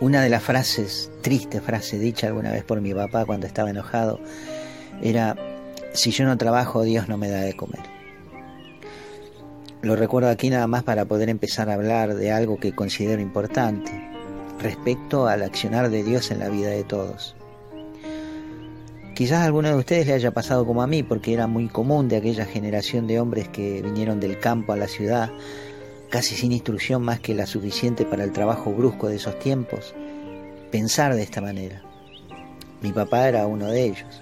Una de las frases, triste frase dicha alguna vez por mi papá cuando estaba enojado, era, si yo no trabajo, Dios no me da de comer. Lo recuerdo aquí nada más para poder empezar a hablar de algo que considero importante respecto al accionar de Dios en la vida de todos. Quizás a alguno de ustedes le haya pasado como a mí, porque era muy común de aquella generación de hombres que vinieron del campo a la ciudad casi sin instrucción más que la suficiente para el trabajo brusco de esos tiempos, pensar de esta manera. Mi papá era uno de ellos.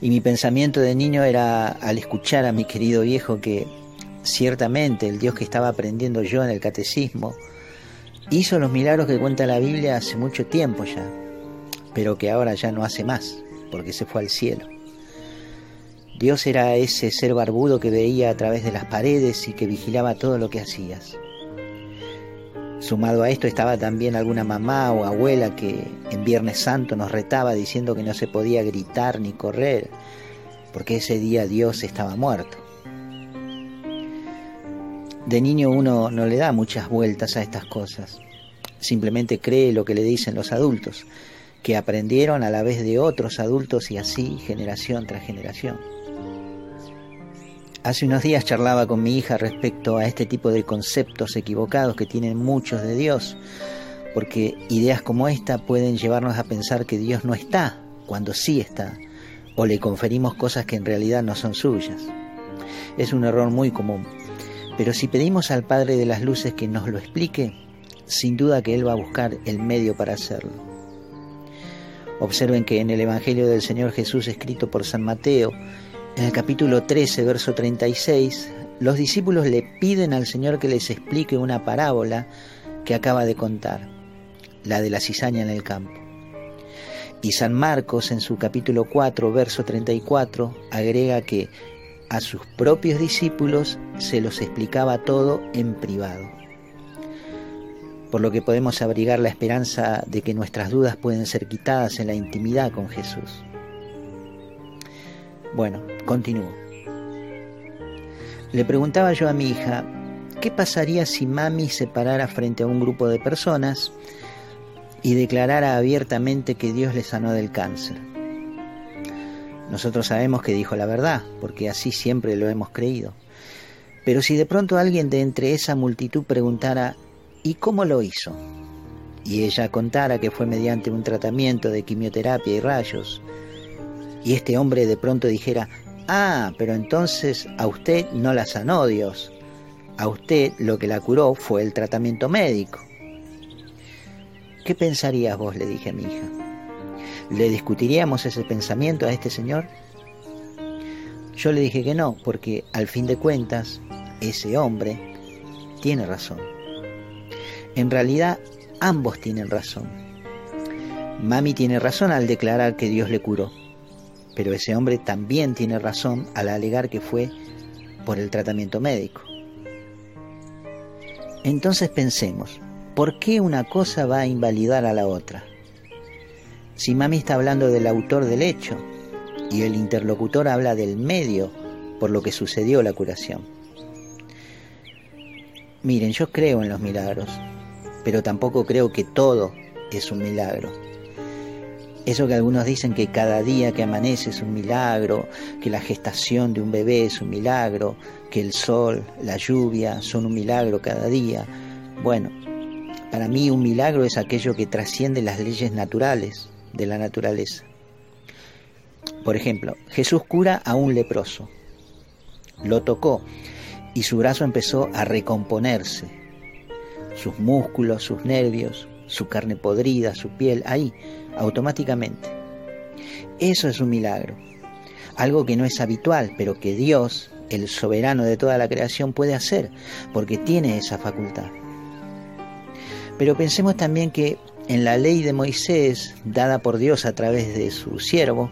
Y mi pensamiento de niño era al escuchar a mi querido viejo que ciertamente el Dios que estaba aprendiendo yo en el catecismo hizo los milagros que cuenta la Biblia hace mucho tiempo ya, pero que ahora ya no hace más, porque se fue al cielo. Dios era ese ser barbudo que veía a través de las paredes y que vigilaba todo lo que hacías. Sumado a esto estaba también alguna mamá o abuela que en Viernes Santo nos retaba diciendo que no se podía gritar ni correr, porque ese día Dios estaba muerto. De niño uno no le da muchas vueltas a estas cosas, simplemente cree lo que le dicen los adultos, que aprendieron a la vez de otros adultos y así generación tras generación. Hace unos días charlaba con mi hija respecto a este tipo de conceptos equivocados que tienen muchos de Dios, porque ideas como esta pueden llevarnos a pensar que Dios no está cuando sí está, o le conferimos cosas que en realidad no son suyas. Es un error muy común, pero si pedimos al Padre de las Luces que nos lo explique, sin duda que Él va a buscar el medio para hacerlo. Observen que en el Evangelio del Señor Jesús escrito por San Mateo, en el capítulo 13, verso 36, los discípulos le piden al Señor que les explique una parábola que acaba de contar, la de la cizaña en el campo. Y San Marcos en su capítulo 4, verso 34, agrega que a sus propios discípulos se los explicaba todo en privado. Por lo que podemos abrigar la esperanza de que nuestras dudas pueden ser quitadas en la intimidad con Jesús. Bueno, continúo. Le preguntaba yo a mi hija, ¿qué pasaría si mami se parara frente a un grupo de personas y declarara abiertamente que Dios le sanó del cáncer? Nosotros sabemos que dijo la verdad, porque así siempre lo hemos creído. Pero si de pronto alguien de entre esa multitud preguntara, ¿y cómo lo hizo? Y ella contara que fue mediante un tratamiento de quimioterapia y rayos, y este hombre de pronto dijera, ah, pero entonces a usted no la sanó Dios, a usted lo que la curó fue el tratamiento médico. ¿Qué pensarías vos? le dije a mi hija. ¿Le discutiríamos ese pensamiento a este señor? Yo le dije que no, porque al fin de cuentas, ese hombre tiene razón. En realidad, ambos tienen razón. Mami tiene razón al declarar que Dios le curó pero ese hombre también tiene razón al alegar que fue por el tratamiento médico. Entonces pensemos, ¿por qué una cosa va a invalidar a la otra? Si Mami está hablando del autor del hecho y el interlocutor habla del medio por lo que sucedió la curación. Miren, yo creo en los milagros, pero tampoco creo que todo es un milagro. Eso que algunos dicen que cada día que amanece es un milagro, que la gestación de un bebé es un milagro, que el sol, la lluvia son un milagro cada día. Bueno, para mí un milagro es aquello que trasciende las leyes naturales de la naturaleza. Por ejemplo, Jesús cura a un leproso, lo tocó y su brazo empezó a recomponerse, sus músculos, sus nervios, su carne podrida, su piel, ahí, automáticamente. Eso es un milagro, algo que no es habitual, pero que Dios, el soberano de toda la creación, puede hacer, porque tiene esa facultad. Pero pensemos también que en la ley de Moisés, dada por Dios a través de su siervo,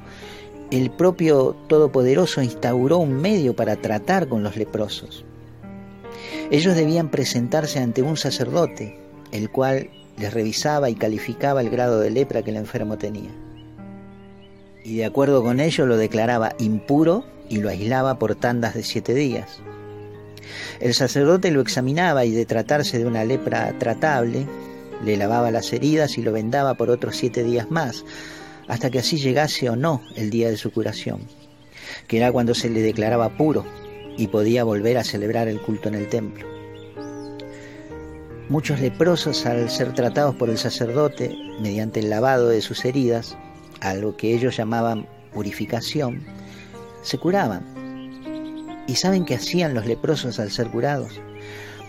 el propio Todopoderoso instauró un medio para tratar con los leprosos. Ellos debían presentarse ante un sacerdote, el cual les revisaba y calificaba el grado de lepra que el enfermo tenía. Y de acuerdo con ello lo declaraba impuro y lo aislaba por tandas de siete días. El sacerdote lo examinaba y de tratarse de una lepra tratable, le lavaba las heridas y lo vendaba por otros siete días más, hasta que así llegase o no el día de su curación, que era cuando se le declaraba puro y podía volver a celebrar el culto en el templo. Muchos leprosos, al ser tratados por el sacerdote mediante el lavado de sus heridas, a lo que ellos llamaban purificación, se curaban. ¿Y saben qué hacían los leprosos al ser curados?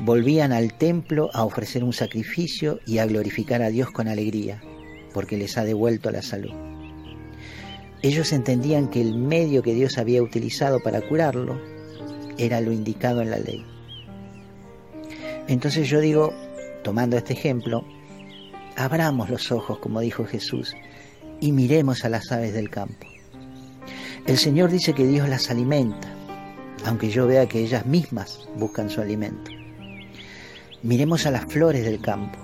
Volvían al templo a ofrecer un sacrificio y a glorificar a Dios con alegría, porque les ha devuelto la salud. Ellos entendían que el medio que Dios había utilizado para curarlo era lo indicado en la ley. Entonces yo digo, tomando este ejemplo, abramos los ojos, como dijo Jesús, y miremos a las aves del campo. El Señor dice que Dios las alimenta, aunque yo vea que ellas mismas buscan su alimento. Miremos a las flores del campo.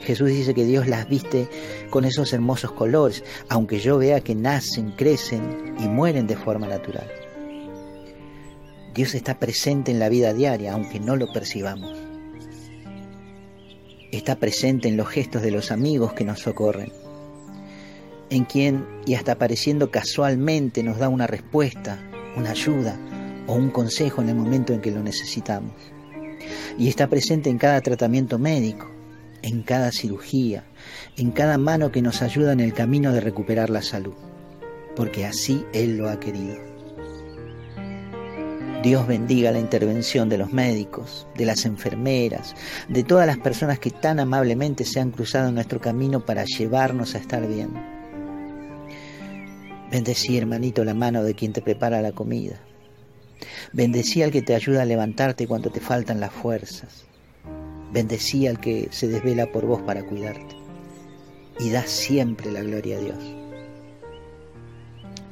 Jesús dice que Dios las viste con esos hermosos colores, aunque yo vea que nacen, crecen y mueren de forma natural. Dios está presente en la vida diaria, aunque no lo percibamos está presente en los gestos de los amigos que nos socorren, en quien, y hasta apareciendo casualmente, nos da una respuesta, una ayuda o un consejo en el momento en que lo necesitamos. Y está presente en cada tratamiento médico, en cada cirugía, en cada mano que nos ayuda en el camino de recuperar la salud, porque así Él lo ha querido. Dios bendiga la intervención de los médicos, de las enfermeras, de todas las personas que tan amablemente se han cruzado en nuestro camino para llevarnos a estar bien. Bendecí, hermanito, la mano de quien te prepara la comida. Bendecí al que te ayuda a levantarte cuando te faltan las fuerzas. Bendecí al que se desvela por vos para cuidarte. Y da siempre la gloria a Dios.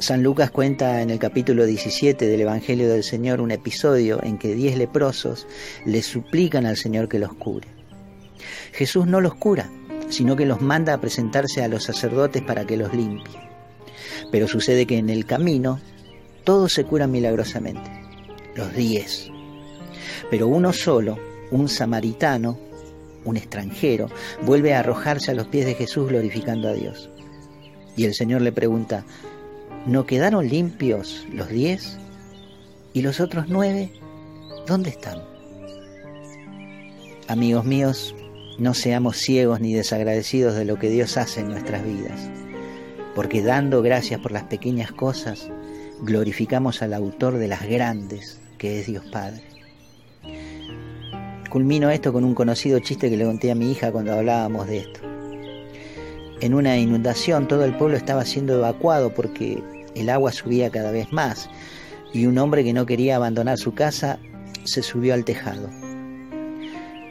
San Lucas cuenta en el capítulo 17 del Evangelio del Señor un episodio en que diez leprosos le suplican al Señor que los cure. Jesús no los cura, sino que los manda a presentarse a los sacerdotes para que los limpie. Pero sucede que en el camino todos se curan milagrosamente, los diez. Pero uno solo, un samaritano, un extranjero, vuelve a arrojarse a los pies de Jesús glorificando a Dios. Y el Señor le pregunta, ¿No quedaron limpios los diez? ¿Y los otros nueve? ¿Dónde están? Amigos míos, no seamos ciegos ni desagradecidos de lo que Dios hace en nuestras vidas, porque dando gracias por las pequeñas cosas, glorificamos al autor de las grandes, que es Dios Padre. Culmino esto con un conocido chiste que le conté a mi hija cuando hablábamos de esto. En una inundación todo el pueblo estaba siendo evacuado porque el agua subía cada vez más y un hombre que no quería abandonar su casa se subió al tejado.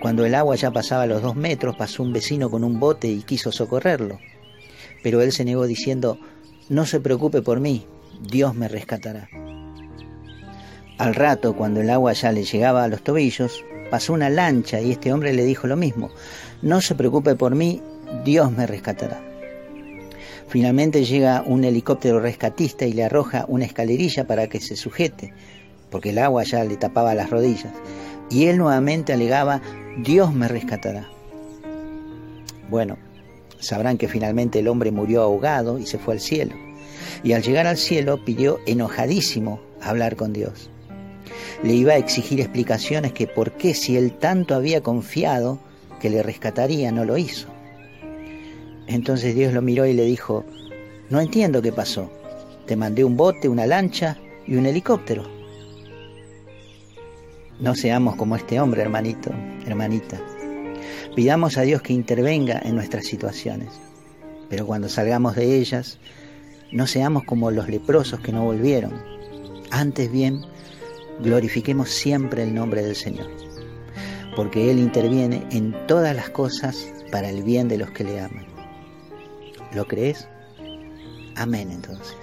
Cuando el agua ya pasaba los dos metros, pasó un vecino con un bote y quiso socorrerlo. Pero él se negó diciendo, no se preocupe por mí, Dios me rescatará. Al rato, cuando el agua ya le llegaba a los tobillos, pasó una lancha y este hombre le dijo lo mismo, no se preocupe por mí, Dios me rescatará. Finalmente llega un helicóptero rescatista y le arroja una escalerilla para que se sujete, porque el agua ya le tapaba las rodillas. Y él nuevamente alegaba, Dios me rescatará. Bueno, sabrán que finalmente el hombre murió ahogado y se fue al cielo. Y al llegar al cielo pidió enojadísimo hablar con Dios. Le iba a exigir explicaciones que por qué si él tanto había confiado que le rescataría no lo hizo. Entonces Dios lo miró y le dijo, no entiendo qué pasó. Te mandé un bote, una lancha y un helicóptero. No seamos como este hombre, hermanito, hermanita. Pidamos a Dios que intervenga en nuestras situaciones, pero cuando salgamos de ellas, no seamos como los leprosos que no volvieron. Antes bien, glorifiquemos siempre el nombre del Señor, porque Él interviene en todas las cosas para el bien de los que le aman. ¿Lo crees? Amén entonces.